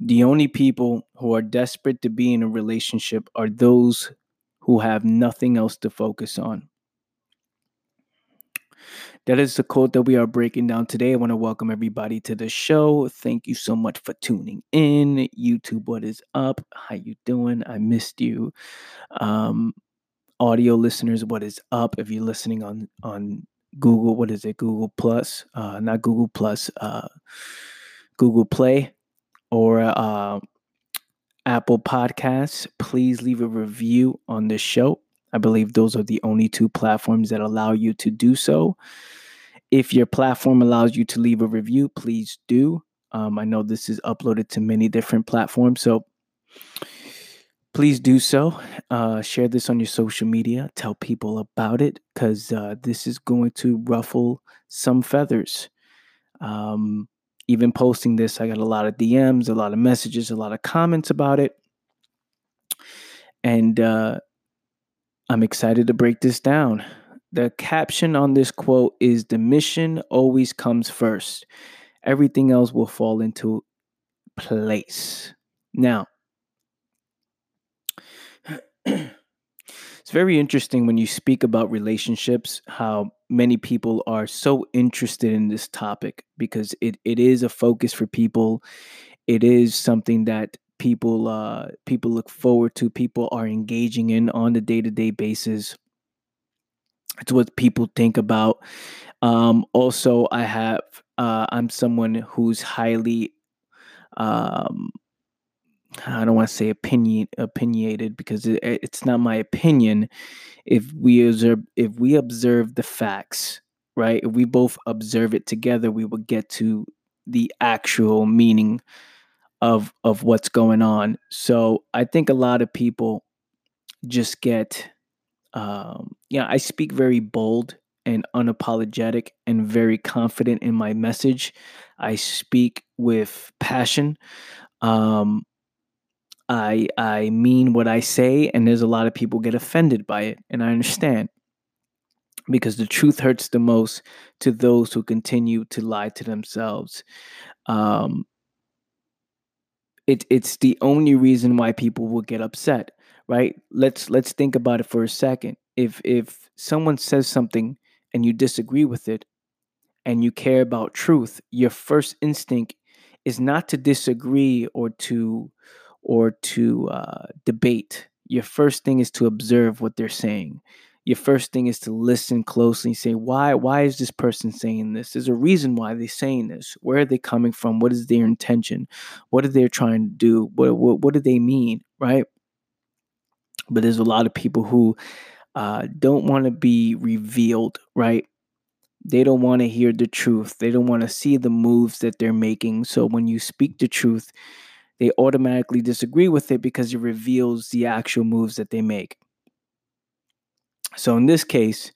The only people who are desperate to be in a relationship are those who have nothing else to focus on. That is the quote that we are breaking down today. I want to welcome everybody to the show. Thank you so much for tuning in. YouTube, what is up? How you doing? I missed you. Um, audio listeners, what is up? If you're listening on on Google, what is it? Google Plus, uh, not Google Plus, uh, Google Play, or uh, Apple Podcasts. Please leave a review on the show. I believe those are the only two platforms that allow you to do so. If your platform allows you to leave a review, please do. Um, I know this is uploaded to many different platforms, so please do so. Uh, share this on your social media. Tell people about it because uh, this is going to ruffle some feathers. Um, even posting this, I got a lot of DMs, a lot of messages, a lot of comments about it. And uh, I'm excited to break this down. The caption on this quote is The mission always comes first. Everything else will fall into place. Now, it's very interesting when you speak about relationships, how many people are so interested in this topic because it, it is a focus for people. It is something that people uh, people look forward to, people are engaging in on a day to day basis. It's what people think about. Um, also, I have uh, I'm someone who's highly um, I don't want to say opinion opinionated because it, it's not my opinion. If we observe if we observe the facts, right? If we both observe it together, we will get to the actual meaning of of what's going on. So I think a lot of people just get um, yeah, I speak very bold and unapologetic and very confident in my message. I speak with passion. Um, I I mean what I say, and there's a lot of people get offended by it, and I understand. Because the truth hurts the most to those who continue to lie to themselves. Um, it, it's the only reason why people will get upset right? Let's let's think about it for a second. If if someone says something and you disagree with it and you care about truth your first instinct is not to disagree or to or to uh, debate. Your first thing is to observe what they're saying. Your first thing is to listen closely and say why why is this person saying this? There's a reason why they're saying this. Where are they coming from? What is their intention? What are they trying to do? What what, what do they mean? Right? But there's a lot of people who uh, don't want to be revealed right? They don't want to hear the truth. They don't want to see the moves that they're making. So when you speak the truth they automatically disagree with it because it reveals the actual moves that they make so in this case,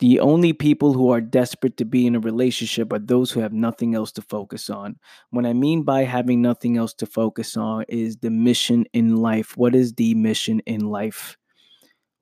the only people who are desperate to be in a relationship are those who have nothing else to focus on. What I mean by having nothing else to focus on is the mission in life. What is the mission in life?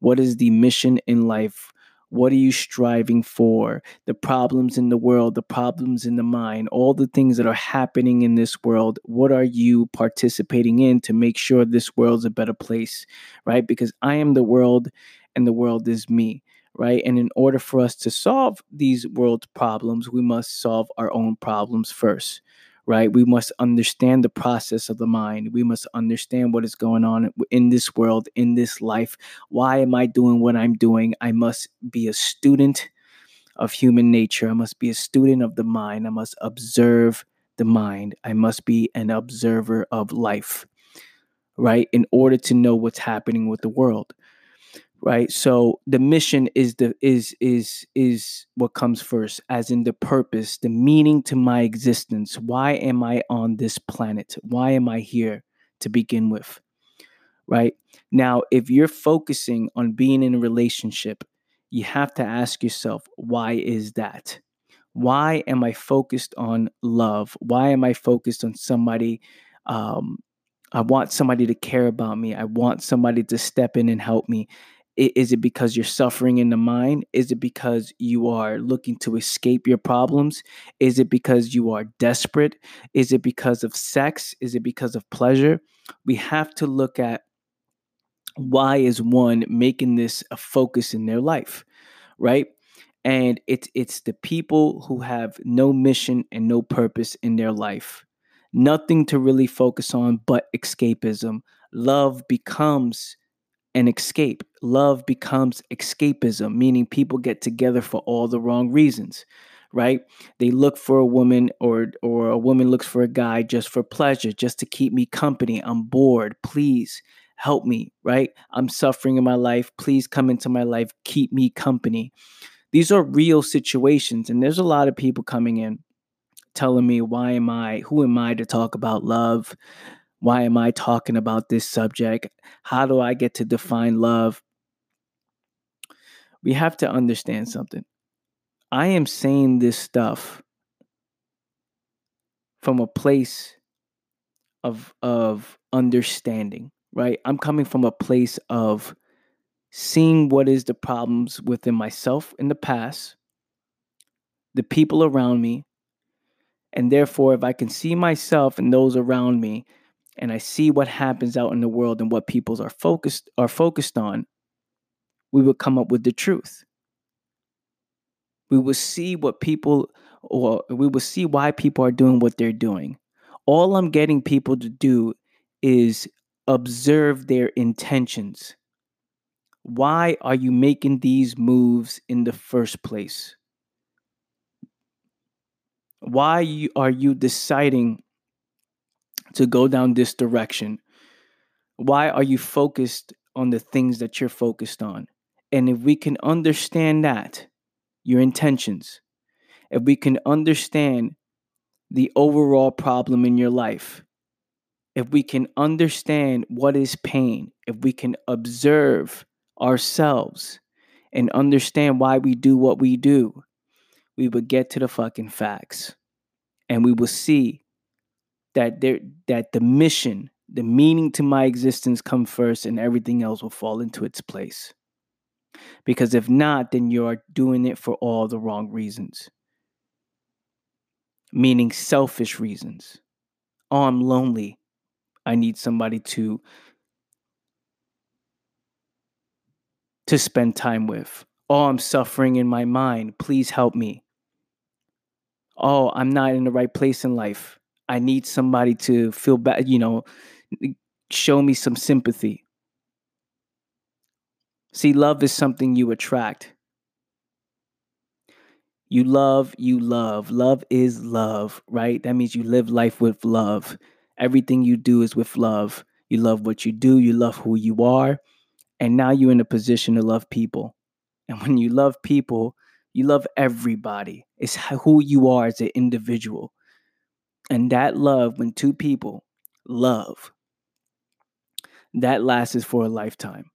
What is the mission in life? What are you striving for? The problems in the world, the problems in the mind, all the things that are happening in this world. What are you participating in to make sure this world's a better place, right? Because I am the world and the world is me, right? And in order for us to solve these world problems, we must solve our own problems first, right? We must understand the process of the mind. We must understand what is going on in this world, in this life. Why am I doing what I'm doing? I must be a student of human nature. I must be a student of the mind. I must observe the mind. I must be an observer of life, right? In order to know what's happening with the world right? So the mission is the is is is what comes first as in the purpose the meaning to my existence. Why am i on this planet? Why am i here to begin with right? Now if you're focusing on being in a relationship you have to ask yourself why is that? Why am i focused on love? Why am i focused on somebody um, I want somebody to care about me. I want somebody to step in and help me Is it because you're suffering in the mind? Is it because you are looking to escape your problems? Is it because you are desperate? Is it because of sex? Is it because of pleasure? We have to look at why is one making this a focus in their life, right? And it's it's the people who have no mission and no purpose in their life. Nothing to really focus on but escapism. Love becomes an escape. Love becomes escapism, meaning people get together for all the wrong reasons, right? They look for a woman or or a woman looks for a guy just for pleasure, just to keep me company. I'm bored. Please help me, right? I'm suffering in my life. Please come into my life. Keep me company. These are real situations and there's a lot of people coming in telling me why am I who am I to talk about love? Why am I talking about this subject? How do I get to define love? We have to understand something. I am saying this stuff from a place of of understanding, right? I'm coming from a place of seeing what is the problems within myself in the past, the people around me, and therefore if I can see myself and those around me and I see what happens out in the world and what peoples are focused are focused on, we will come up with the truth. We will see what people or we will see why people are doing what they're doing. All I'm getting people to do is observe their intentions. Why are you making these moves in the first place? Why are you deciding to go down this direction? Why are you focused on the things that you're focused on? And if we can understand that, your intentions, if we can understand the overall problem in your life, if we can understand what is pain, if we can observe ourselves and understand why we do what we do, we would get to the fucking facts and we will see that there that the mission, the meaning to my existence come first and everything else will fall into its place. Because if not, then you're doing it for all the wrong reasons. Meaning selfish reasons. Oh, I'm lonely. I need somebody to to spend time with. Oh, I'm suffering in my mind. Please help me. Oh, I'm not in the right place in life. I need somebody to feel bad, you know, show me some sympathy. See, love is something you attract. You love, you love. Love is love, right? That means you live life with love. Everything you do is with love. You love what you do, you love who you are, and now you're in a position to love people. And when you love people, you love everybody. It's who you are as an individual. And that love, when two people love, that lasts for a lifetime.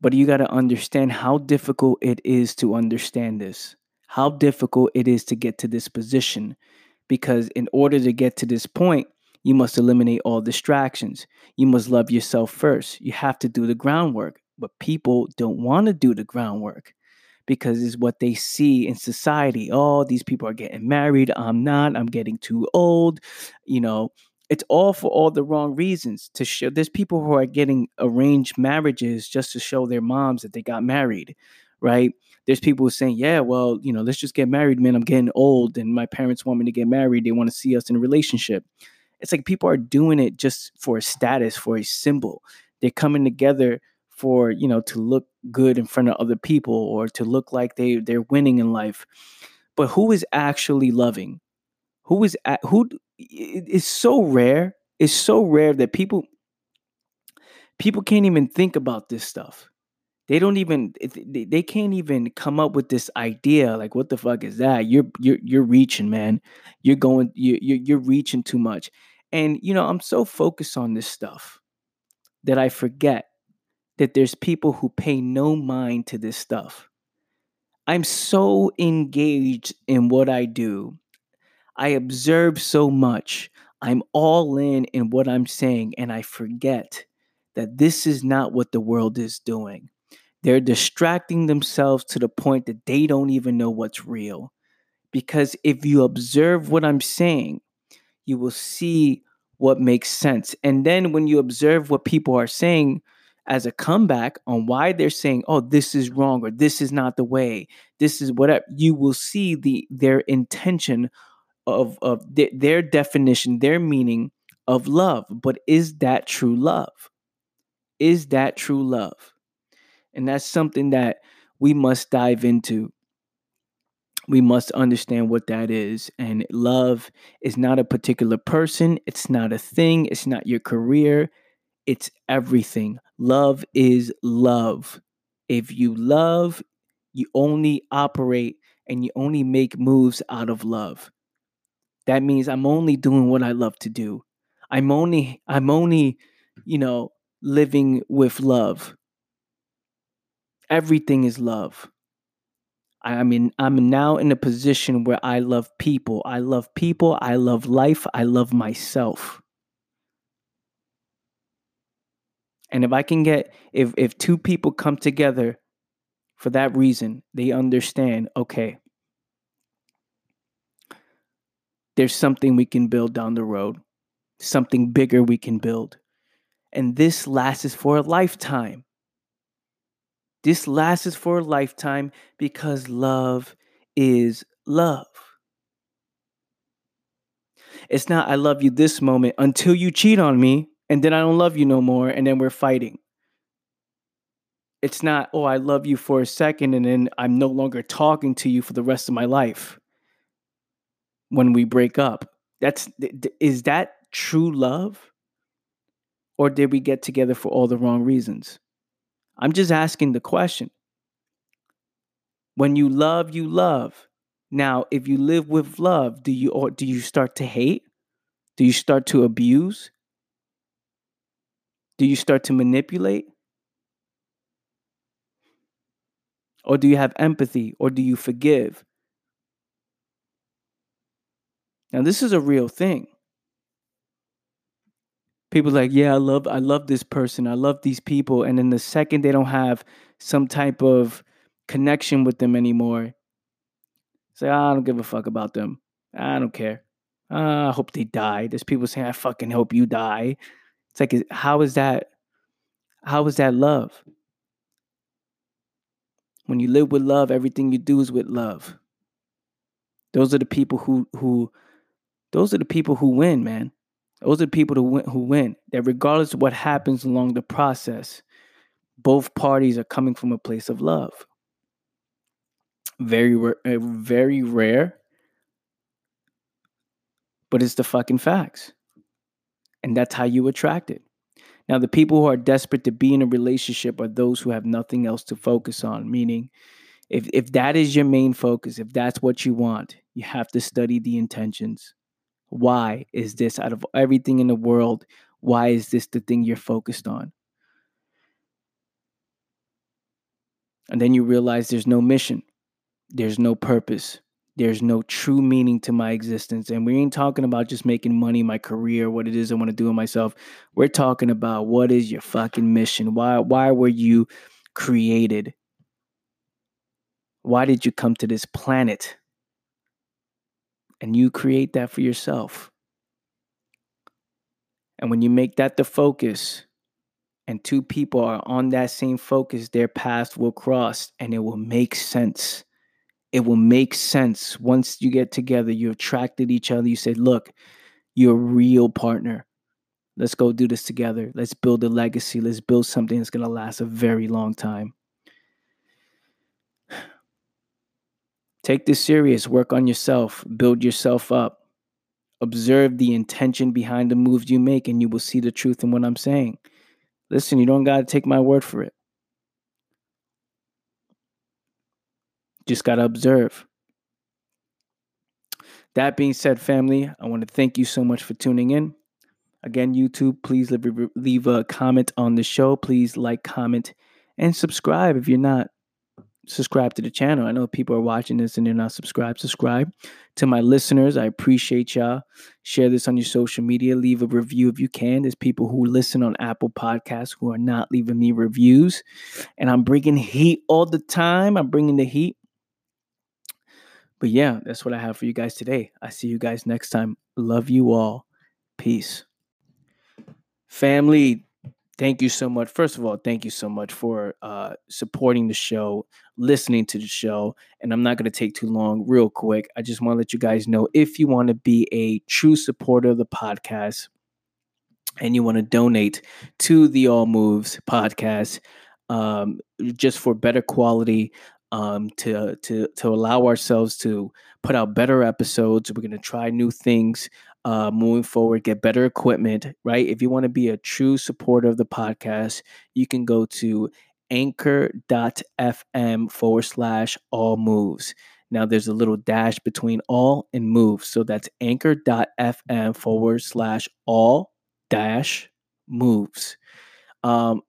But you got to understand how difficult it is to understand this, how difficult it is to get to this position. Because in order to get to this point, you must eliminate all distractions. You must love yourself first. You have to do the groundwork. But people don't want to do the groundwork because it's what they see in society. Oh, these people are getting married. I'm not. I'm getting too old. You know, it's all for all the wrong reasons to show there's people who are getting arranged marriages just to show their moms that they got married right there's people saying yeah well you know let's just get married man i'm getting old and my parents want me to get married they want to see us in a relationship it's like people are doing it just for a status for a symbol they're coming together for you know to look good in front of other people or to look like they they're winning in life. But who is actually loving? Who is at, who it's so rare it's so rare that people people can't even think about this stuff. They don't even they can't even come up with this idea like what the fuck is that? You're you're you're reaching man. You're going you you're reaching too much. And you know i'm so focused on this stuff that i forget that there's people who pay no mind to this stuff. I'm so engaged in what I do. I observe so much. I'm all in in what I'm saying, and I forget that this is not what the world is doing. they're distracting themselves to the point that they don't even know what's real. Because if you observe what I'm saying, you will see what makes sense. And then when you observe what people are saying as a comeback on why they're saying, "Oh, this is wrong," or "This is not the way," this is whatever, you will see the their intention of of th- their definition, their meaning of love. But is that true love? Is that true love? And that's something that we must dive into. We must understand what that is. And love is not a particular person, it's not a thing, it's not your career, it's everything. Love is love. If you love, you only operate and you only make moves out of love. That means I'm only doing what I love to do. I'm only I'm only, you know, living with love. Everything is love. I mean, I'm now in a position where I love people. I love people. I love life. I love myself. And if I can get if if two people come together for that reason, they understand, okay, there's something we can build down the road, something bigger we can build. And this lasts for a lifetime. This lasts for a lifetime because love is love. It's not, I love you this moment until you cheat on me and then I don't love you no more and then we're fighting. It's not, oh, I love you for a second and then I'm no longer talking to you for the rest of my life when we break up. That's is that true love? Or did we get together for all the wrong reasons? I'm just asking the question. When you love, you love. Now, if you live with love, do you or do you start to hate? Do you start to abuse? Do you start to manipulate? Or do you have empathy? Or do you forgive? Now, this is a real thing. People like, yeah, I love, I love this person, I love these people, and then the second they don't have some type of connection with them anymore, say, oh, I don't give a fuck about them. I don't care. Uh, I hope they die. There's people saying, I fucking hope you die. It's like, how is that? How is that love? When you live with love, everything you do is with love. Those are the people who who those are the people who win, man. Those are the people who win, who win. That regardless of what happens along the process, both parties are coming from a place of love. Very, uh, very rare, but it's the fucking facts, and that's how you attract it. Now, the people who are desperate to be in a relationship are those who have nothing else to focus on. Meaning, if if that is your main focus, if that's what you want, you have to study the intentions why is this out of everything in the world? Why is this the thing you're focused on? And then you realize there's no mission, there's no purpose, there's no true meaning to my existence. And we ain't talking about just making money, my career, what it is I want to do in myself. We're talking about what is your fucking mission? Why why were you created? Why did you come to this planet? and you create that for yourself. And when you make that the focus, and two people are on that same focus, their paths will cross and it will make sense. It will make sense once you get together. You attracted each other. You said, Look, you're a real partner. Let's go do this together. Let's build a legacy. Let's build something that's going to last a very long time. Take this serious, work on yourself, build yourself up. Observe the intention behind the moves you make, and you will see the truth in what I'm saying. Listen, you don't got to take my word for it. Just got to observe. That being said, family, I want to thank you so much for tuning in. Again, YouTube, please leave, leave a comment on the show. Please like, comment, and subscribe if you're not. subscribe to the channel. I know people are watching this and they're not subscribed. Subscribe to my listeners. I appreciate y'all. Share this on your social media. Leave a review if you can. There's people who listen on Apple Podcasts who are not leaving me reviews, and I'm bringing heat all the time. I'm bringing the heat. But yeah, that's what I have for you guys today. I see you guys next time. Love you all. Peace. Family, thank you so much. First of all, thank you so much for uh, supporting the show, listening to the show. And I'm not going to take too long, real quick. I just want to let you guys know if you want to be a true supporter of the podcast and you want to donate to the All Moves podcast um, just for better quality. Um, to to to allow ourselves to put out better episodes. We're gonna try new things uh, moving forward, get better equipment, right? If you want to be a true supporter of the podcast, you can go to anchor.fm forward slash all moves. Now there's a little dash between all and moves. So that's anchor.fm forward slash all dash moves. Um,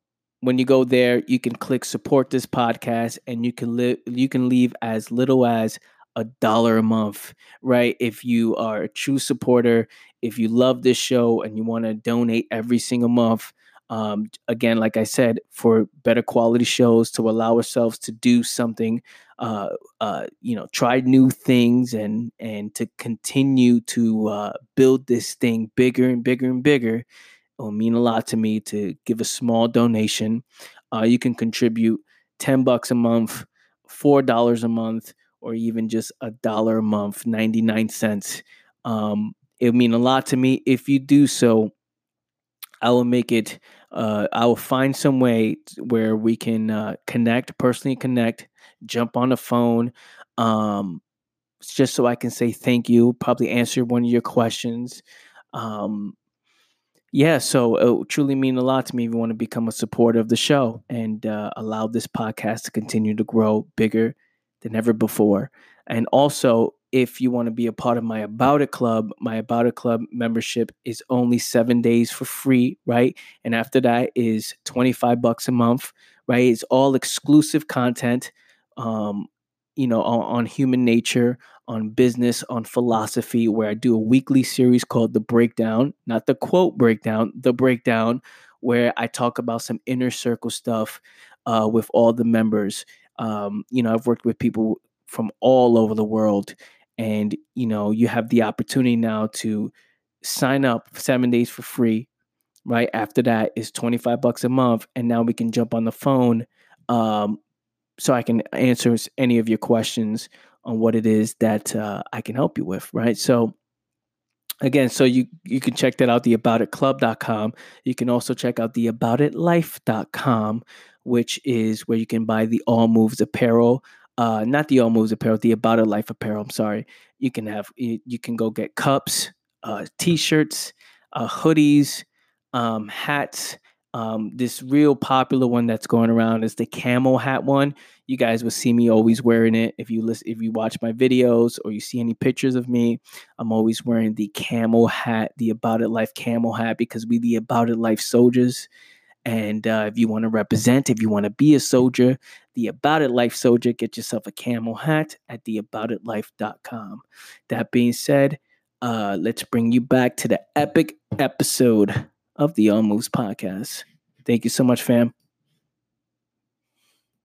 when you go there, you can click support this podcast and you can live you can leave as little as a dollar a month, right? If you are a true supporter, if you love this show and you want to donate every single month, um, again, like I said, for better quality shows to allow ourselves to do something, uh, uh, you know, try new things and and to continue to uh, build this thing bigger and bigger and bigger. It will mean a lot to me to give a small donation. Uh, you can contribute ten bucks a month, four dollars a month or even just a dollar a month, 99 cents. Um, it would mean a lot to me. If you do so, I will make it, uh, I will find some way where we can uh, connect, personally connect, jump on the phone, um, just so I can say thank you, probably answer one of your questions. Um, yeah, so it would truly mean a lot to me if you want to become a supporter of the show and uh, allow this podcast to continue to grow bigger than ever before. And also, if you want to be a part of my About It Club, my About It Club membership is only seven days for free, right? And after that is 25 bucks a month, right? It's all exclusive content, um, you know, on, on human nature, on business, on philosophy, where I do a weekly series called The Breakdown, not the quote breakdown, The Breakdown, where I talk about some inner circle stuff uh, with all the members. Um, you know, I've worked with people from all over the world, and you know, you have the opportunity now to sign up seven days for free. Right after that is twenty five bucks a month, and now we can jump on the phone, um, so I can answer any of your questions on what it is that uh, I can help you with. Right, so again so you you can check that out the aboutitclub.com you can also check out the aboutitlife.com which is where you can buy the All Moves apparel. Uh, not the All Moves apparel, the About It Life apparel. I'm sorry. You can have you, you can go get cups, uh, t-shirts, uh, hoodies, um, hats. Um, this real popular one that's going around is the camel hat one. You guys will see me always wearing it. If you listen, if you watch my videos or you see any pictures of me, I'm always wearing the camel hat, the About It Life camel hat, because we the About It Life soldiers. And uh, if you want to represent, if you want to be a soldier, the About It Life soldier, get yourself a camel hat at theaboutitlife.com. That being said, uh, let's bring you back to the epic episode of the All Moves podcast. Thank you so much, fam.